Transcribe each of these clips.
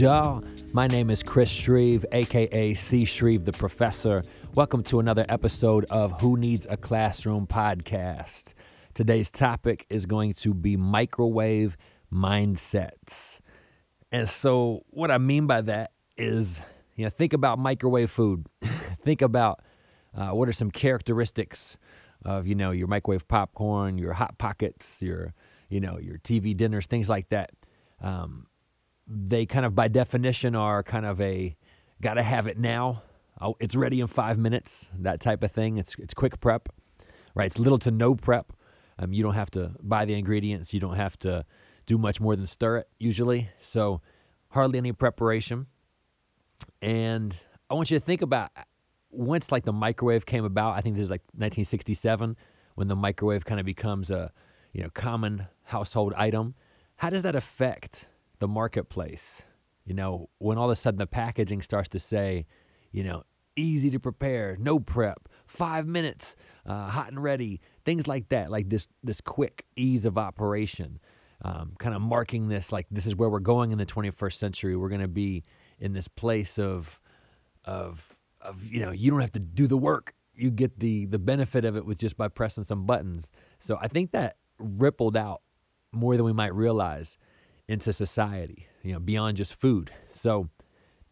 Y'all? My name is Chris Shreve, aka C. Shreve the Professor. Welcome to another episode of Who Needs a Classroom podcast. Today's topic is going to be microwave mindsets. And so, what I mean by that is, you know, think about microwave food. think about uh, what are some characteristics of, you know, your microwave popcorn, your hot pockets, your, you know, your TV dinners, things like that. Um, they kind of, by definition, are kind of a got to have it now. Oh, it's ready in five minutes, that type of thing. It's it's quick prep, right? It's little to no prep. Um, you don't have to buy the ingredients. You don't have to do much more than stir it usually. So hardly any preparation. And I want you to think about once like the microwave came about. I think this is like 1967 when the microwave kind of becomes a you know common household item. How does that affect the marketplace? You know, when all of a sudden the packaging starts to say, you know, easy to prepare, no prep, five minutes, uh, hot and ready, things like that, like this this quick ease of operation, um, kind of marking this like this is where we're going in the 21st century. We're going to be in this place of of of you know you don't have to do the work, you get the the benefit of it with just by pressing some buttons. So I think that rippled out more than we might realize into society, you know, beyond just food. So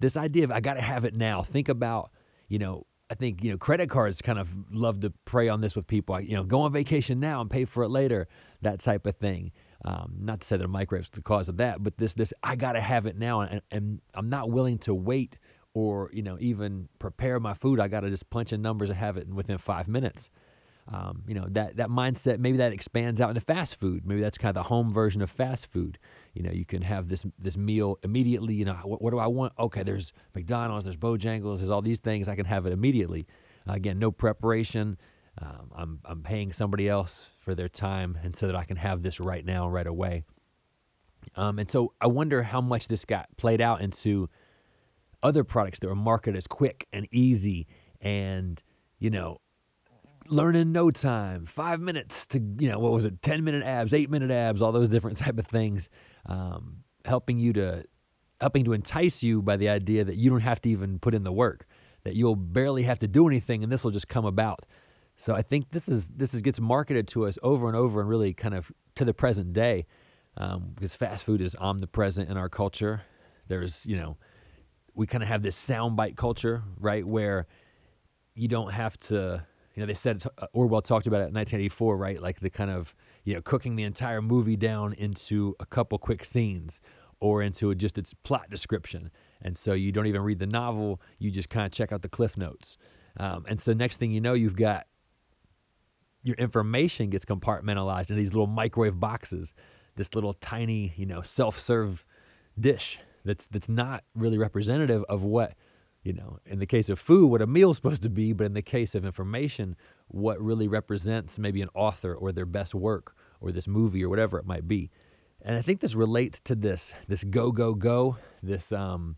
this idea of I got to have it now. Think about you know, I think you know credit cards kind of love to prey on this with people. You know, go on vacation now and pay for it later, that type of thing. Um, not to say that a microwave's the cause of that, but this this I gotta have it now, and, and I'm not willing to wait or you know even prepare my food. I gotta just punch in numbers and have it within five minutes. Um, you know that that mindset maybe that expands out into fast food. Maybe that's kind of the home version of fast food. You know, you can have this this meal immediately. You know, what, what do I want? Okay, there's McDonald's, there's Bojangles, there's all these things. I can have it immediately. Uh, again, no preparation. Um, I'm I'm paying somebody else for their time, and so that I can have this right now, right away. Um, and so I wonder how much this got played out into other products that were marketed as quick and easy, and you know learn in no time, five minutes to, you know, what was it, 10 minute abs, eight minute abs, all those different type of things, um, helping you to, helping to entice you by the idea that you don't have to even put in the work, that you'll barely have to do anything and this will just come about. So I think this is, this is, gets marketed to us over and over and really kind of to the present day um, because fast food is omnipresent in our culture. There's, you know, we kind of have this soundbite culture, right? Where you don't have to, you know, they said uh, Orwell talked about it in 1984, right? Like the kind of, you know, cooking the entire movie down into a couple quick scenes or into just its plot description. And so you don't even read the novel, you just kind of check out the cliff notes. Um, and so next thing you know, you've got your information gets compartmentalized in these little microwave boxes, this little tiny, you know, self-serve dish that's that's not really representative of what you know, in the case of food, what a meal's supposed to be, but in the case of information, what really represents maybe an author or their best work or this movie or whatever it might be. And I think this relates to this this go go go, this um,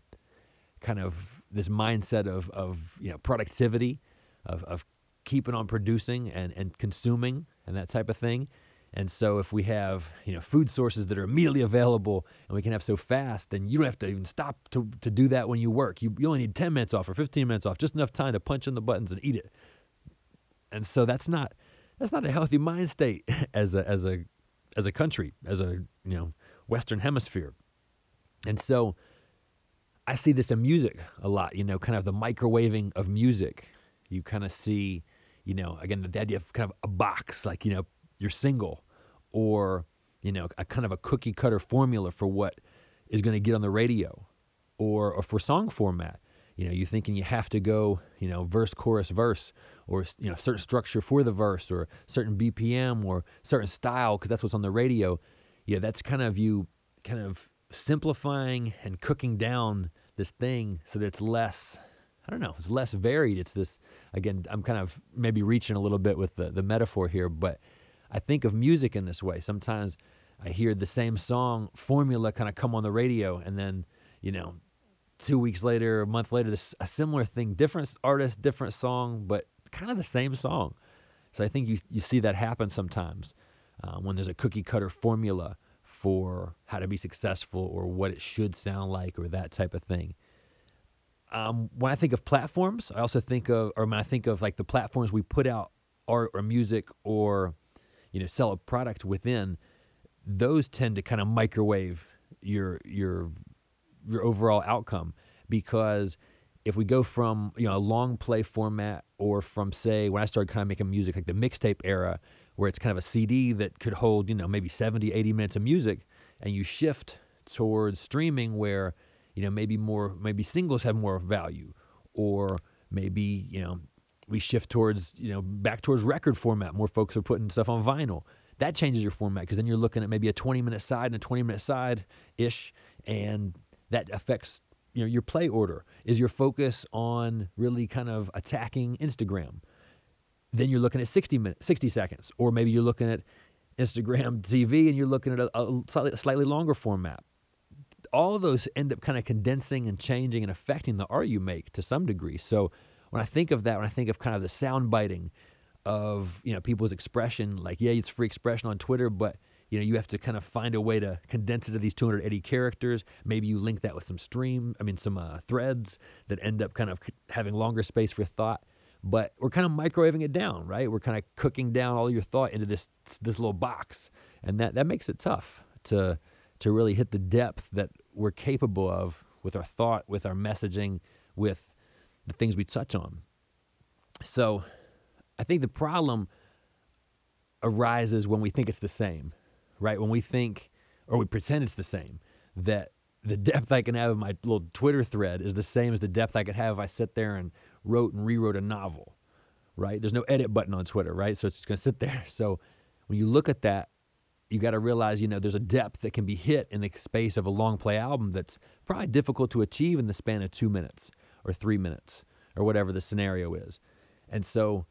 kind of this mindset of of you know productivity, of of keeping on producing and and consuming and that type of thing. And so if we have, you know, food sources that are immediately available and we can have so fast, then you don't have to even stop to, to do that when you work. You, you only need 10 minutes off or 15 minutes off, just enough time to punch in the buttons and eat it. And so that's not that's not a healthy mind state as a as a as a country, as a, you know, western hemisphere. And so I see this in music a lot, you know, kind of the microwaving of music. You kind of see, you know, again, the idea of kind of a box, like, you know, your single or you know a kind of a cookie cutter formula for what is going to get on the radio or, or for song format you know you're thinking you have to go you know verse chorus verse or you know certain structure for the verse or certain bpm or certain style because that's what's on the radio yeah that's kind of you kind of simplifying and cooking down this thing so that it's less I don't know, it's less varied. It's this again, I'm kind of maybe reaching a little bit with the, the metaphor here, but I think of music in this way. Sometimes I hear the same song formula kind of come on the radio, and then, you know, two weeks later, a month later, this a similar thing, different artist, different song, but kind of the same song. So I think you you see that happen sometimes uh, when there's a cookie cutter formula for how to be successful or what it should sound like or that type of thing. Um, when I think of platforms, I also think of, or when I think of like the platforms we put out art or music or, you know, sell a product within, those tend to kind of microwave your your your overall outcome. Because if we go from you know a long play format or from say when I started kind of making music like the mixtape era where it's kind of a CD that could hold you know maybe 70 80 minutes of music and you shift towards streaming where you know maybe more maybe singles have more value or maybe you know we shift towards you know back towards record format. More folks are putting stuff on vinyl. That changes your format because then you're looking at maybe a 20 minute side and a 20 minute side ish and that affects you know your play order. Is your focus on really kind of attacking instagram? Then you're looking at 60 minutes 60 seconds. Or maybe you're looking at instagram tv and you're looking at a, a slightly, slightly longer format. All those end up kind of condensing and changing and affecting the art you make to some degree. So when i think of that when i think of kind of the sound biting of you know people's expression like yeah it's free expression on twitter but you know you have to kind of find a way to condense it to these 280 characters. Maybe you link that with some stream i mean some uh, threads that end up kind of having longer space for thought. But we're kind of microwaving it down right? We're kind of cooking down all your thought into this this little box. And that that makes it tough to to really hit the depth that we're capable of with our thought with our messaging with the things we touch on so I think the problem arises when we think it's the same, right? When we think or we pretend it's the same, that the depth I can have in my little Twitter thread is the same as the depth I could have if I sit there and wrote and rewrote a novel, right? There's no edit button on Twitter, right? So it's just to sit there. So when you look at that, you got to realize, you know, there's a depth that can be hit in the space of a long play album that's probably difficult to achieve in the span of two minutes or three minutes or whatever the scenario is. And so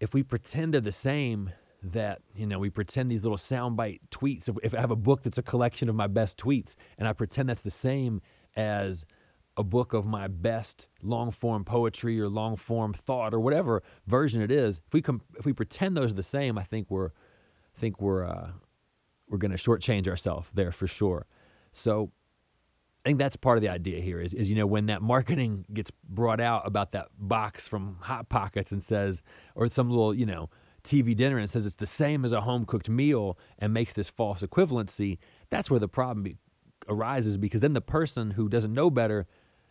if we pretend they're the same, that you know we pretend these little soundbite tweets. If, if I have a book that's a collection of my best tweets, and I pretend that's the same as a book of my best long form poetry or long form thought or whatever version it is, if we com- if we pretend those are the same, I think we're I think we're uh, we're going to shortchange ourselves there for sure. So I think that's part of the idea here is, is you know when that marketing gets brought out about that box from Hot Pockets and says or some little you know TV dinner and says it's the same as a home cooked meal and makes this false equivalency, that's where the problem be, arises because then the person who doesn't know better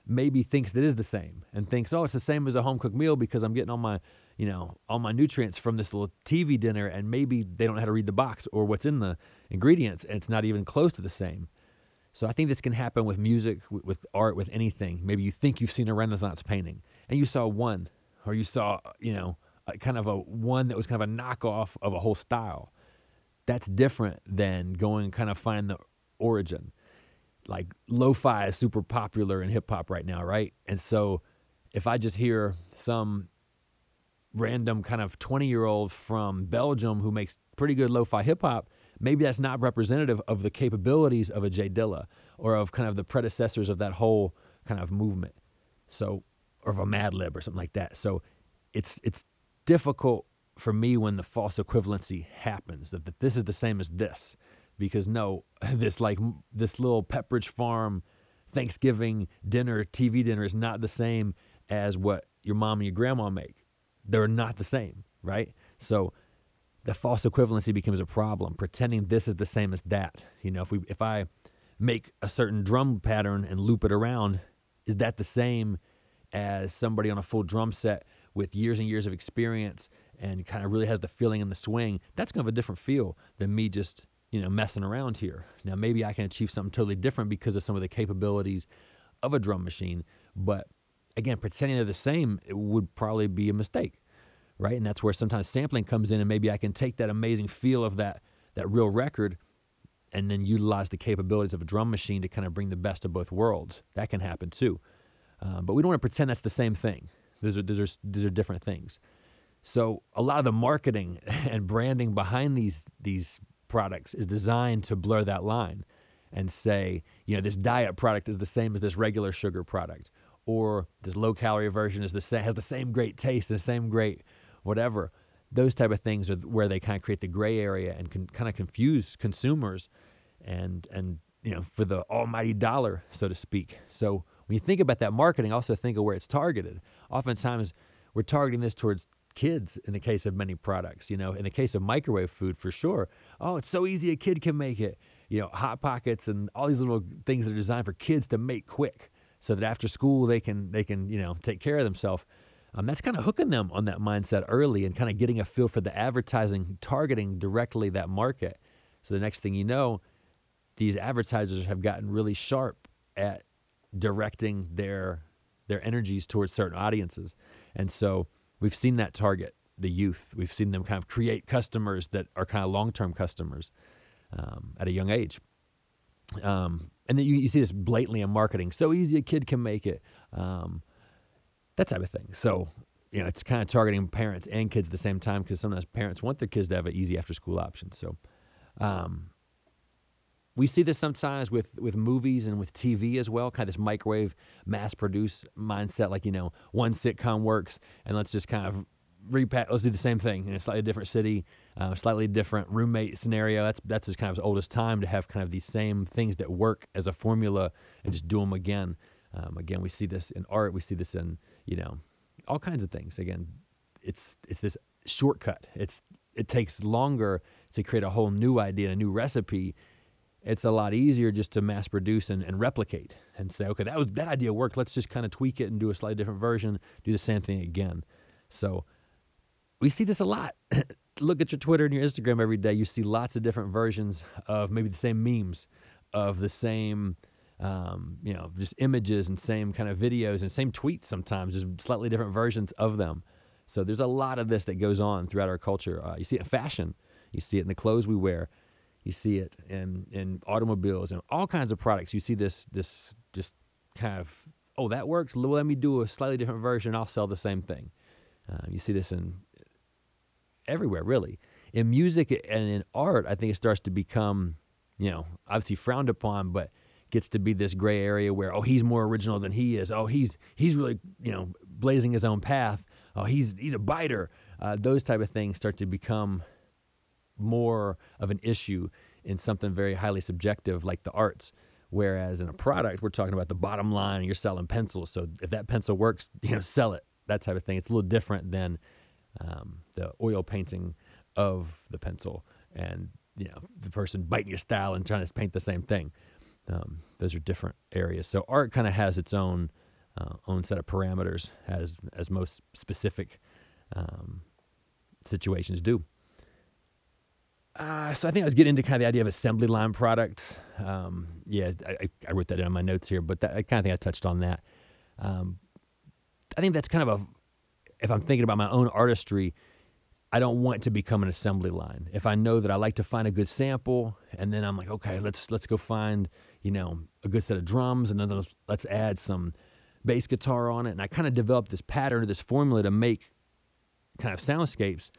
maybe thinks that is the same and thinks oh it's the same as a home cooked meal because I'm getting all my you know all my nutrients from this little TV dinner and maybe they don't know how to read the box or what's in the ingredients and it's not even close to the same. So I think this can happen with music, with, with art, with anything. Maybe you think you've seen a Renaissance painting and you saw one, or you saw, you know, a, kind of a one that was kind of a knockoff of a whole style. That's different than going kind of find the origin. Like lo-fi is super popular in hip hop right now, right? And so if I just hear some random kind of 20 year old from Belgium who makes pretty good lo-fi hip hop, maybe that's not representative of the capabilities of a J Dilla or of kind of the predecessors of that whole kind of movement. So, or of a Madlib or something like that. So, it's it's difficult for me when the false equivalency happens that, that this is the same as this because no this like this little pepperidge farm thanksgiving dinner tv dinner is not the same as what your mom and your grandma make they're not the same right so the false equivalency becomes a problem, pretending this is the same as that. You know, if we if I make a certain drum pattern and loop it around, is that the same as somebody on a full drum set with years and years of experience and kind of really has the feeling and the swing? That's kind of a different feel than me just, you know, messing around here. Now maybe I can achieve something totally different because of some of the capabilities of a drum machine, but again, pretending they're the same would probably be a mistake right? And that's where sometimes sampling comes in, and maybe I can take that amazing feel of that that real record, and then utilize the capabilities of a drum machine to kind of bring the best of both worlds. That can happen too, uh, but we don't want to pretend that's the same thing. Those are those are those are different things. So a lot of the marketing and branding behind these these products is designed to blur that line and say, you know, this diet product is the same as this regular sugar product, or this low calorie version is the same, has the same great taste, the same great whatever. Those type of things are where they kind of create the gray area and can kind of confuse consumers and and you know for the almighty dollar, so to speak. So when you think about that marketing, also think of where it's targeted. Oftentimes, we're targeting this towards kids in the case of many products. You know, in the case of microwave food, for sure. Oh, it's so easy a kid can make it. You know, hot pockets and all these little things that are designed for kids to make quick, so that after school they can they can you know take care of themselves. Um, that's kind of hooking them on that mindset early and kind of getting a feel for the advertising, targeting directly that market. So the next thing you know, these advertisers have gotten really sharp at directing their their energies towards certain audiences, and so we've seen that target the youth. We've seen them kind of create customers that are kind of long term customers um, at a young age. Um, and then you, you, see this blatantly in marketing. So easy a kid can make it. Um, that type of thing. So, you know, it's kind of targeting parents and kids at the same time because sometimes parents want their kids to have an easy after school option. So, um, we see this sometimes with with movies and with TV as well, kind of this microwave mass produce mindset, like you know, one sitcom works, and let's just kind of repack. Let's do the same thing in a slightly different city, uh, slightly different roommate scenario. That's that's as kind of old as time to have kind of these same things that work as a formula and just do them again. Um, again, we see this in art. We see this in you know all kinds of things. Again, it's it's this shortcut. It's it takes longer to create a whole new idea, a new recipe. It's a lot easier just to mass produce and, and replicate and say, okay, that was that idea worked. Let's just kind of tweak it and do a slightly different version. Do the same thing again. So we see this a lot. Look at your Twitter and your Instagram every day. You see lots of different versions of maybe the same memes, of the same um, you know, just images and same kind of videos and same tweets sometimes, just slightly different versions of them. So there's a lot of this that goes on throughout our culture. Uh, you see it in fashion, you see it in the clothes we wear, you see it in in automobiles and all kinds of products. You see this this just kind of oh that works. Let me do a slightly different version. I'll sell the same thing. Uh, you see this in everywhere, really. In music and in art, I think it starts to become, you know, obviously frowned upon, but gets to be this gray area where oh he's more original than he is. Oh he's he's really you know blazing his own path. Oh he's he's a biter. Uh, those type of things start to become more of an issue in something very highly subjective like the arts. Whereas in a product we're talking about the bottom line you're selling pencils. So if that pencil works you know sell it that type of thing. It's a little different than um, the oil painting of the pencil and you know the person biting your style and trying to paint the same thing um, those are different areas. So art kind of has its own uh, own set of parameters, as as most specific um, situations do. Uh, so I think I was getting into kind of the idea of assembly line products. Um, yeah, I, I, wrote that in my notes here, but that, I kind of think I touched on that. Um, I think that's kind of a, if I'm thinking about my own artistry, I don't want to become an assembly line. If I know that I like to find a good sample, and then I'm like, okay, let's let's go find you know a good set of drums, and then let's, let's add some bass guitar on it, and I kind of develop this pattern or this formula to make kind of soundscapes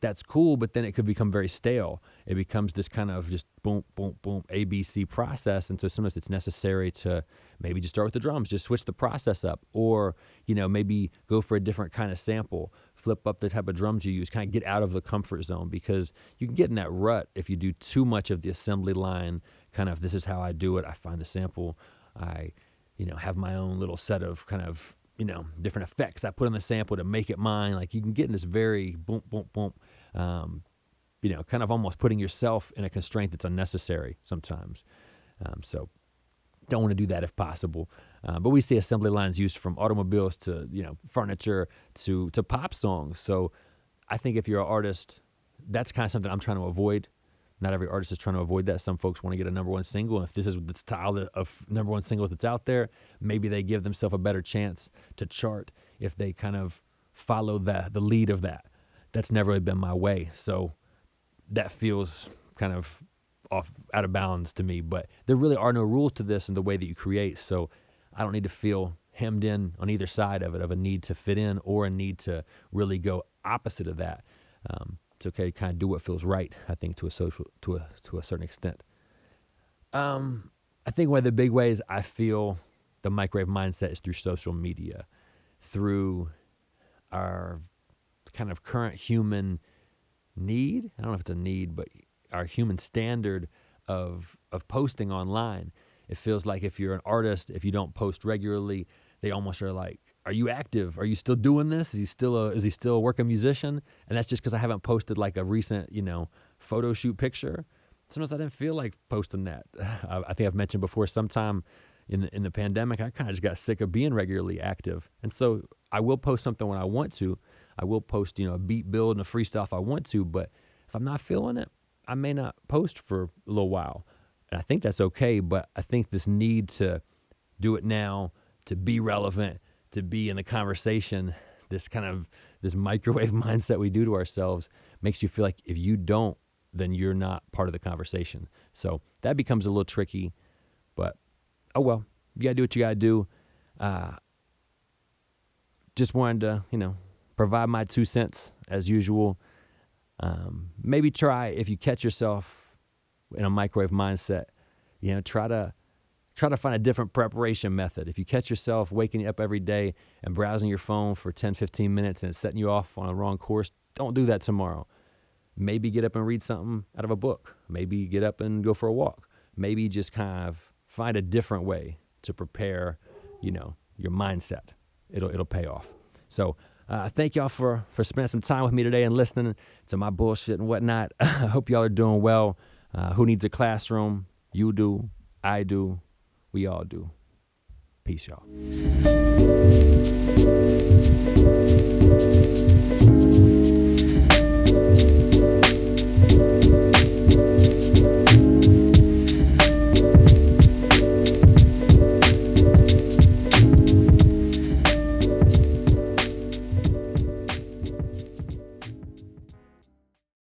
that's cool, but then it could become very stale. It becomes this kind of just boom, boom, boom, ABC process. And so sometimes it's necessary to maybe just start with the drums, just switch the process up, or, you know, maybe go for a different kind of sample, flip up the type of drums you use, kind of get out of the comfort zone because you can get in that rut if you do too much of the assembly line, kind of this is how I do it. I find a sample, I, you know, have my own little set of kind of you know, different effects I put on the sample to make it mine. Like you can get in this very boom, boom, boom, um, you know, kind of almost putting yourself in a constraint that's unnecessary sometimes. Um, so don't want to do that if possible. Uh, but we see assembly lines used from automobiles to you know furniture to to pop songs. So I think if you're an artist, that's kind of something I'm trying to avoid. Not every artist is trying to avoid that. Some folks want to get a number one single, and if this is the style of number one singles that's out there, maybe they give themselves a better chance to chart if they kind of follow the the lead of that. That's never really been my way, so that feels kind of off out of bounds to me. But there really are no rules to this in the way that you create, so I don't need to feel hemmed in on either side of it of a need to fit in or a need to really go opposite of that. Um, it's okay to kind of do what feels right. I think to a social to a to a certain extent. Um, I think one of the big ways I feel the microwave mindset is through social media, through our kind of current human need. I don't know if it's a need, but our human standard of of posting online. It feels like if you're an artist, if you don't post regularly, they almost are like, "Are you active? Are you still doing this? Is he still a is he still a working musician?" And that's just because I haven't posted like a recent, you know, photo shoot picture. Sometimes I didn't feel like posting that. I think I've mentioned before. Sometime in in the pandemic, I kind of just got sick of being regularly active, and so I will post something when I want to. I will post, you know, a beat build and a freestyle if I want to, but if I'm not feeling it, I may not post for a little while. And I think that's okay, but I think this need to do it now, to be relevant, to be in the conversation, this kind of this microwave mindset we do to ourselves makes you feel like if you don't, then you're not part of the conversation. So that becomes a little tricky, but oh well, you gotta do what you gotta do. Uh, just wanted to, you know, provide my two cents as usual. Um, maybe try if you catch yourself in a microwave mindset, you know, try to try to find a different preparation method. If you catch yourself waking up every day and browsing your phone for 10, 15 minutes and it's setting you off on a wrong course, don't do that tomorrow. Maybe get up and read something out of a book. Maybe get up and go for a walk. Maybe just kind of find a different way to prepare, you know, your mindset. It'll it'll pay off. So uh, thank y'all for for spending some time with me today and listening to my bullshit and whatnot. I hope y'all are doing well. Uh, who needs a classroom? You do. I do. We all do. Peace, y'all.